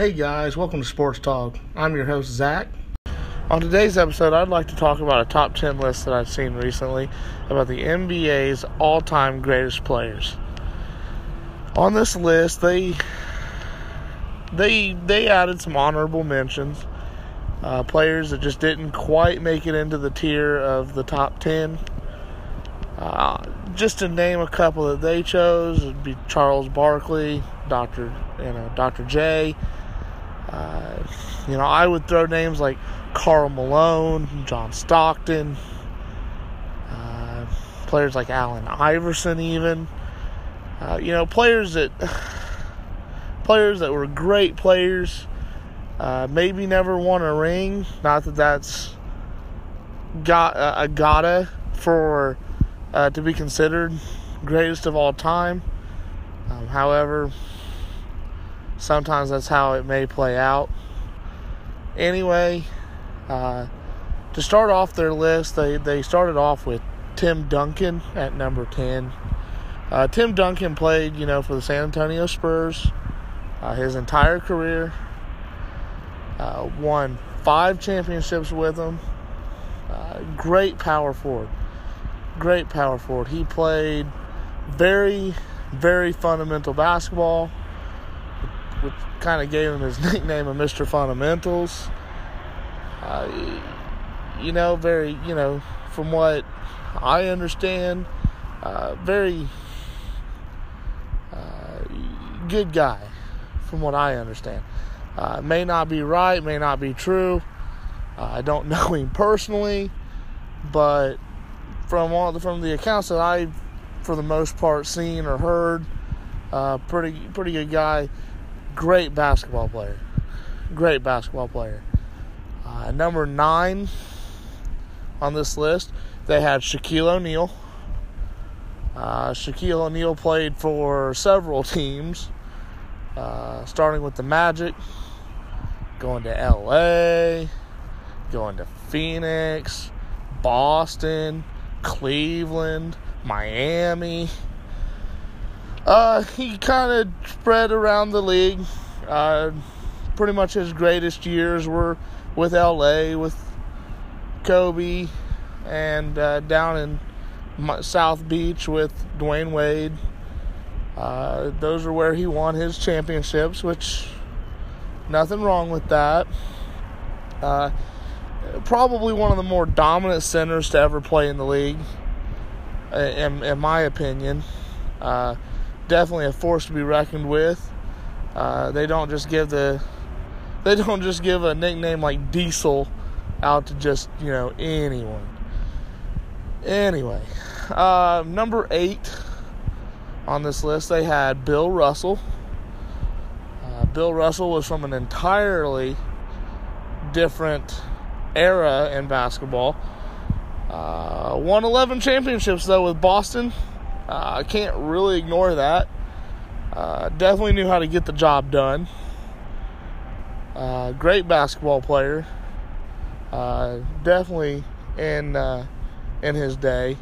Hey guys, welcome to Sports Talk. I'm your host, Zach. On today's episode, I'd like to talk about a top 10 list that I've seen recently about the NBA's all time greatest players. On this list, they they they added some honorable mentions. Uh, players that just didn't quite make it into the tier of the top 10. Uh, just to name a couple that they chose, would be Charles Barkley, Dr. You know, Dr. J, uh, you know, I would throw names like Karl Malone, John Stockton, uh, players like Allen Iverson, even. Uh, you know, players that players that were great players, uh, maybe never won a ring. Not that that's got uh, a gotta for uh, to be considered greatest of all time. Um, however, Sometimes that's how it may play out. Anyway, uh, to start off their list, they, they started off with Tim Duncan at number 10. Uh, Tim Duncan played, you know, for the San Antonio Spurs uh, his entire career. Uh, won five championships with them. Uh, great power forward. Great power forward. He played very, very fundamental basketball which kind of gave him his nickname of Mr. Fundamentals. Uh, you know, very, you know, from what I understand, uh, very uh, good guy, from what I understand. Uh, may not be right, may not be true. Uh, I don't know him personally, but from all the, from the accounts that I've, for the most part, seen or heard, uh, pretty pretty good guy great basketball player. Great basketball player. Uh, number nine on this list, they had Shaquille O'Neal. Uh, Shaquille O'Neal played for several teams, uh, starting with the Magic, going to LA, going to Phoenix, Boston, Cleveland, Miami. Uh, he kind of spread around the league. Uh, pretty much his greatest years were with LA, with Kobe, and uh, down in South Beach with Dwyane Wade. Uh, those are where he won his championships, which nothing wrong with that. Uh, probably one of the more dominant centers to ever play in the league, in, in my opinion. Uh, definitely a force to be reckoned with. Uh, they don't just give the they don't just give a nickname like Diesel out to just you know anyone. Anyway, uh, number eight on this list they had Bill Russell. Uh, Bill Russell was from an entirely different era in basketball. Uh, won 11 championships though with Boston I can't really ignore that. Uh, definitely knew how to get the job done. Uh, great basketball player. Uh, definitely in uh, in his day.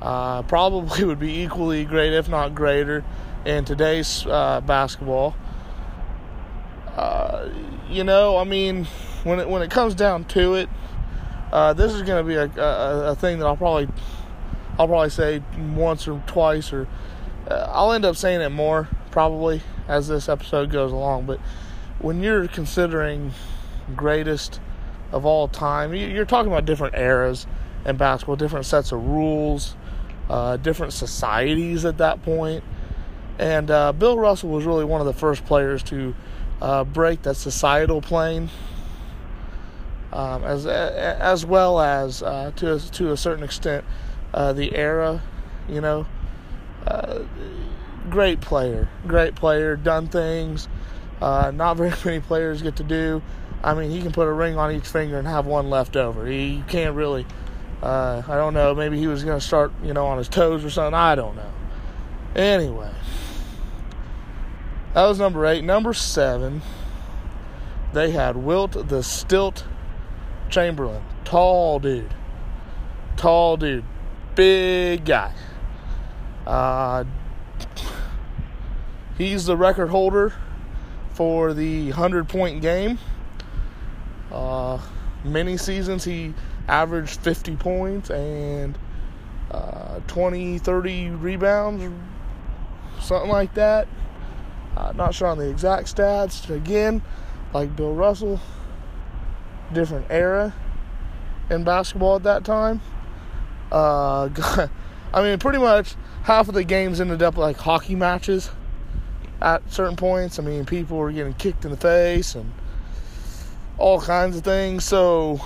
Uh, probably would be equally great, if not greater, in today's basketball. you know, I mean, when it when it comes down to it, this is going to be a, a, a thing that I'll probably I'll probably say once or twice, or uh, I'll end up saying it more probably as this episode goes along. But when you're considering greatest of all time, you're talking about different eras in basketball, different sets of rules, uh, different societies at that point. And uh, Bill Russell was really one of the first players to uh, break that societal plane, um, as as well as uh, to to a certain extent uh, the era, you know. Uh, great player, great player, done things uh, not very many players get to do. I mean, he can put a ring on each finger and have one left over. He can't really. Uh, I don't know. Maybe he was going to start, you know, on his toes or something. I don't know. Anyway, that was number eight. Number seven, they had Wilt the Stilt Chamberlain. Tall dude. Tall dude big guy. Uh, he's the record holder for the 100 point game. Uh, many seasons he averaged 50 points and uh, 20, 30 rebounds, something like that. Uh, not sure on the exact stats. Again, like Bill Russell, different era in basketball at that time. Uh, I mean, pretty much half of the games ended up like hockey matches at certain points. I mean, people were getting kicked in the face and all kinds of things. So,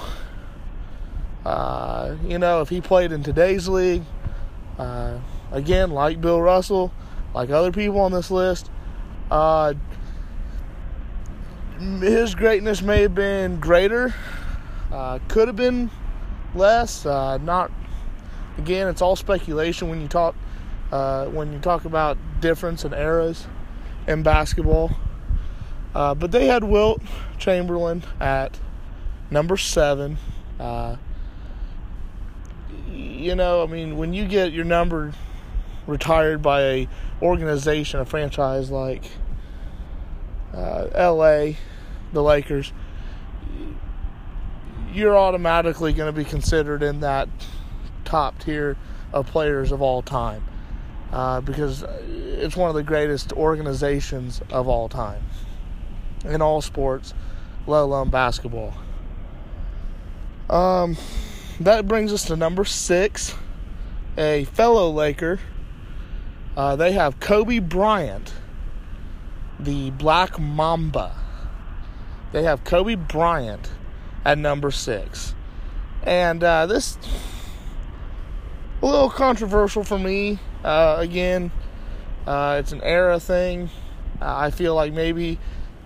uh, you know, if he played in today's league, uh, again, like Bill Russell, like other people on this list, uh, his greatness may have been greater, uh, could have been less. Uh, not again, it's all speculation when you talk uh, when you talk about difference in eras in basketball. Uh, but they had Wilt Chamberlain at number seven. Uh, you know, I mean, when you get your number retired by a organization, a franchise like uh, L.A., the Lakers, you're automatically going to be considered in that top tier of players of all time uh, because it's one of the greatest organizations of all time in all sports, let alone basketball. Um, that brings us to number six, a fellow Laker. Uh, they have Kobe Bryant, the Black Mamba. They have Kobe Bryant at number six. And uh, this a little controversial for me. Uh, again, uh, it's an era thing. Uh, I feel like maybe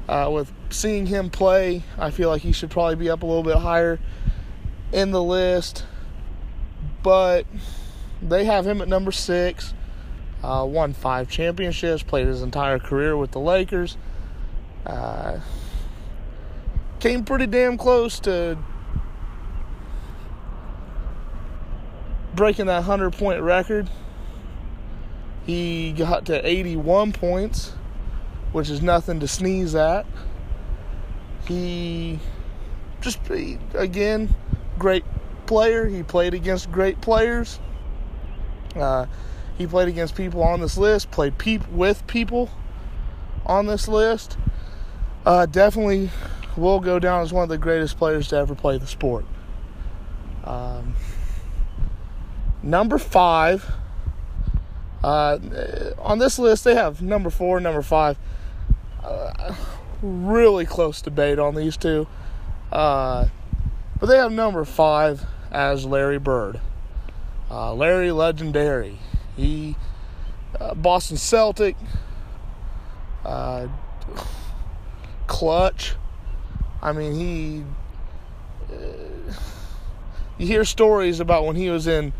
uh, with seeing him play, I feel like he should probably be up a little bit higher in the list. But they have him at number six. Uh, won five championships, played his entire career with the Lakers. Uh, came pretty damn close to breaking that 100 point record. He got to 81 points, which is nothing to sneeze at. He just, again, great player. He played against great players. Uh, he played against people on this list, played peop- with people on this list. Uh, definitely will go down as one of the greatest players to ever play the sport. Um, number five uh, on this list, they have number four, number five. Uh, really close debate on these two. Uh, but they have number five as Larry Bird. Uh, Larry Legendary. He, uh, Boston Celtic, uh, clutch. I mean, he. you hear stories about when he was in,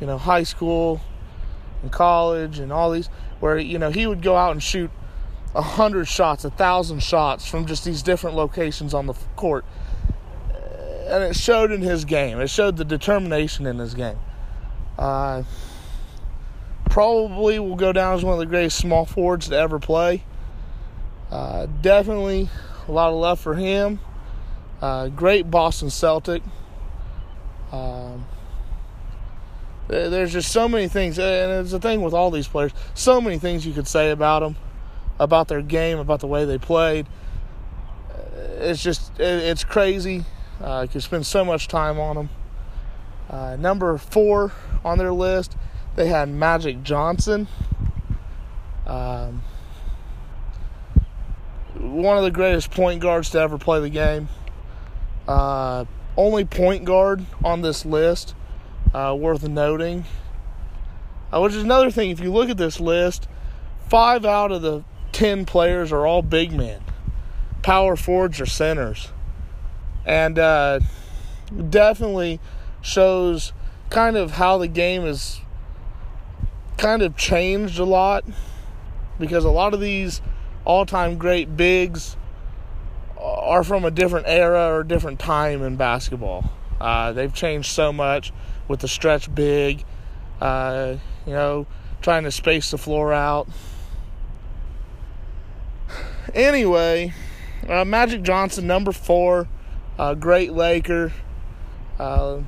you know, high school and college and all these where you know he would go out and shoot a hundred shots, a thousand shots from just these different locations on the court, and it showed in his game. It showed the determination in his game. Uh, probably will go down as one of the greatest small forwards to ever play. Uh, definitely a lot of love for him. Uh, great Boston Celtic. Um, there's just so many things, and it's the thing with all these players. So many things you could say about them, about their game, about the way they played. It's just it's crazy. Uh, you spend so much time on them. Uh, number four on their list, they had Magic Johnson. Um, one of the greatest point guards to ever play the game. Uh, only point guard on this list uh, worth noting. Uh, which is another thing, if you look at this list, five out of the ten players are all big men, power forwards or centers, and uh, definitely shows kind of how the game is kind of changed a lot because a lot of these all-time great bigs are from a different era or different time in basketball. Uh, they've changed so much with the stretch big, uh, you know, trying to space the floor out. anyway, uh, Magic Johnson, number four, uh, great Laker. Uh,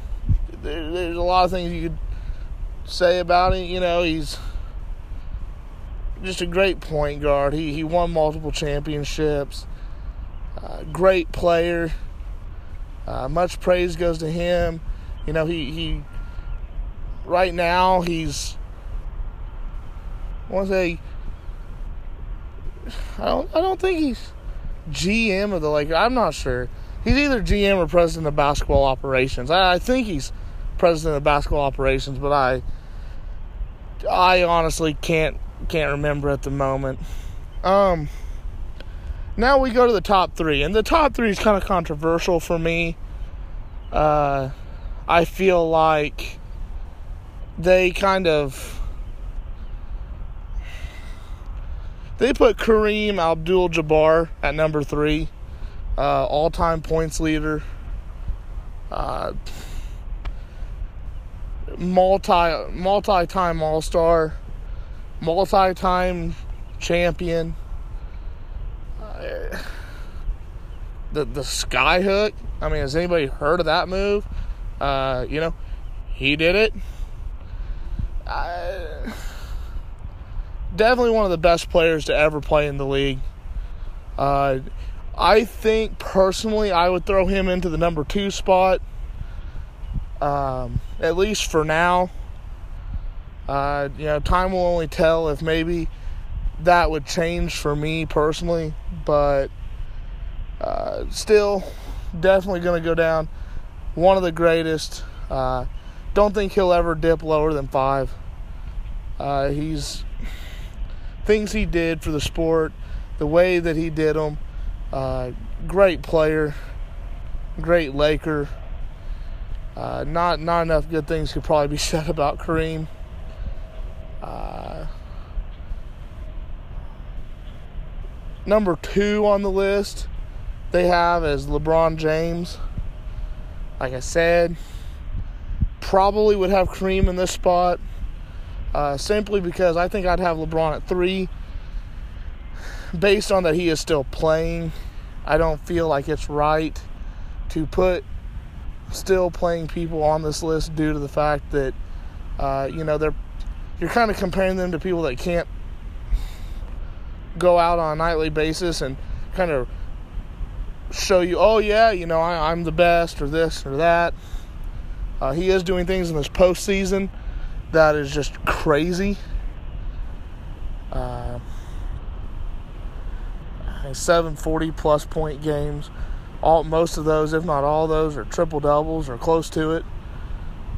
there, there's a lot of things you could say about him. You know, he's just a great point guard. He he won multiple championships. Uh, great player. Uh, much praise goes to him. You know, he he right now he's I want to say I don't I don't think he's GM of the Lakers. I'm not sure. He's either GM or president of basketball operations. I, I think he's president of basketball operations, but I I honestly can't can't remember at the moment. Um now we go to the top three, and the top three is kind of controversial for me. Uh, I feel like they kind of they put Kareem Abdul-Jabbar at number three, uh, all-time points leader, uh, multi multi-time All-Star, multi-time champion. Uh, the the sky hook. I mean, has anybody heard of that move? Uh, you know, he did it. Definitely one of the best players to ever play in the league. Uh, I think personally, I would throw him into the number two spot, um, at least for now. Uh, you know, time will only tell if maybe that would change for me personally, but uh, still, definitely going to go down. One of the greatest. Uh, don't think he'll ever dip lower than five. Uh, he's things he did for the sport, the way that he did them. Uh, great player, great Laker. Uh, not not enough good things could probably be said about Kareem. Uh, number two on the list they have is LeBron James. Like I said, probably would have Kareem in this spot uh, simply because I think I'd have LeBron at three. Based on that he is still playing, I don't feel like it's right to put still playing people on this list due to the fact that uh, you know they're you're kind of comparing them to people that can't go out on a nightly basis and kind of show you, oh yeah, you know I, am the best or this or that. Uh, he is doing things in this postseason that is just crazy. Uh, 740 plus point games. All most of those, if not all those, are triple doubles or close to it.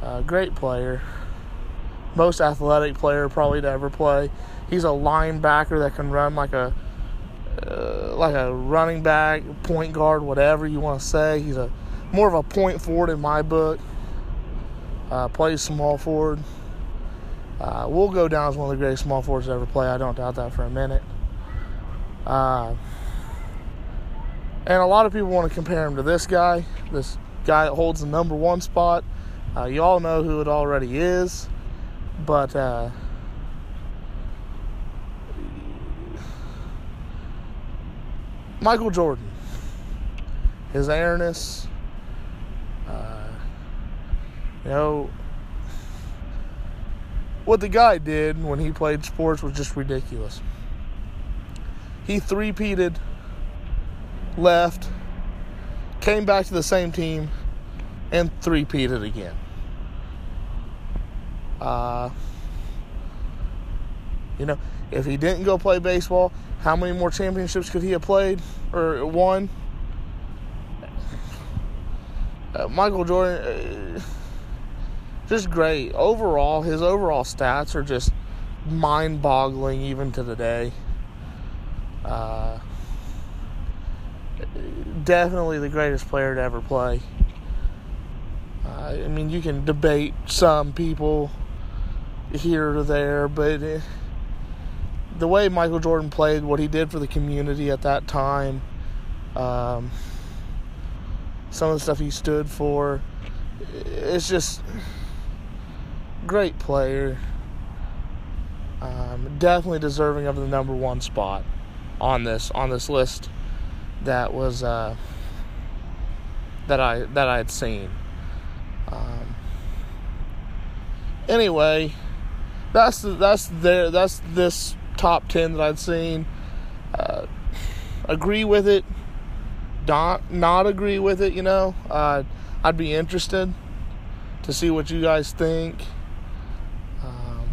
Uh, great player. Most athletic player probably to ever play. He's a linebacker that can run like a uh, like a running back, point guard, whatever you want to say. He's a more of a point forward in my book. Uh, plays small forward. Uh, will go down as one of the greatest small forwards to ever play. I don't doubt that for a minute. Uh, and a lot of people want to compare him to this guy, this guy that holds the number one spot. Uh, you all know who it already is, but uh, Michael Jordan, his airness, you know what the guy did when he played sports was just ridiculous. He three-peated, left, came back to the same team, and three-peated again. Uh, you know, if he didn't go play baseball, how many more championships could he have played or won? Uh, Michael Jordan. Uh, just great. Overall, his overall stats are just mind boggling even to the day. Uh, definitely the greatest player to ever play. Uh, I mean, you can debate some people here or there, but it, the way Michael Jordan played, what he did for the community at that time, um, some of the stuff he stood for, it's just great player. Um, definitely deserving of the number one spot. on this on this list that was uh, that I that I had seen. Um, anyway, that's that's there that's this top ten that I'd seen. Uh, agree with it, not not agree with it. You know, uh, I'd be interested to see what you guys think. Um,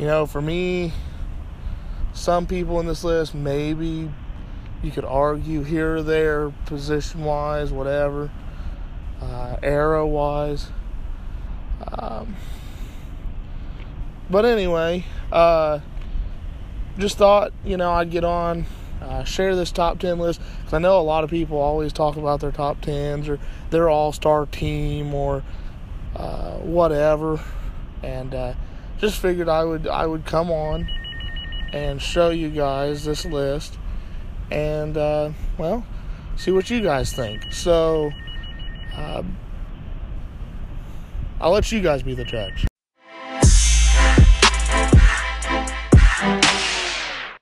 you know, for me, some people in this list maybe you could argue here or there, position wise, whatever, uh, era wise. Um, but anyway, uh, just thought, you know, I'd get on, uh, share this top 10 list because I know a lot of people always talk about their top 10s or their all star team or uh, whatever. And uh, just figured I would I would come on and show you guys this list and uh, well see what you guys think. So uh, i'll let you guys be the judge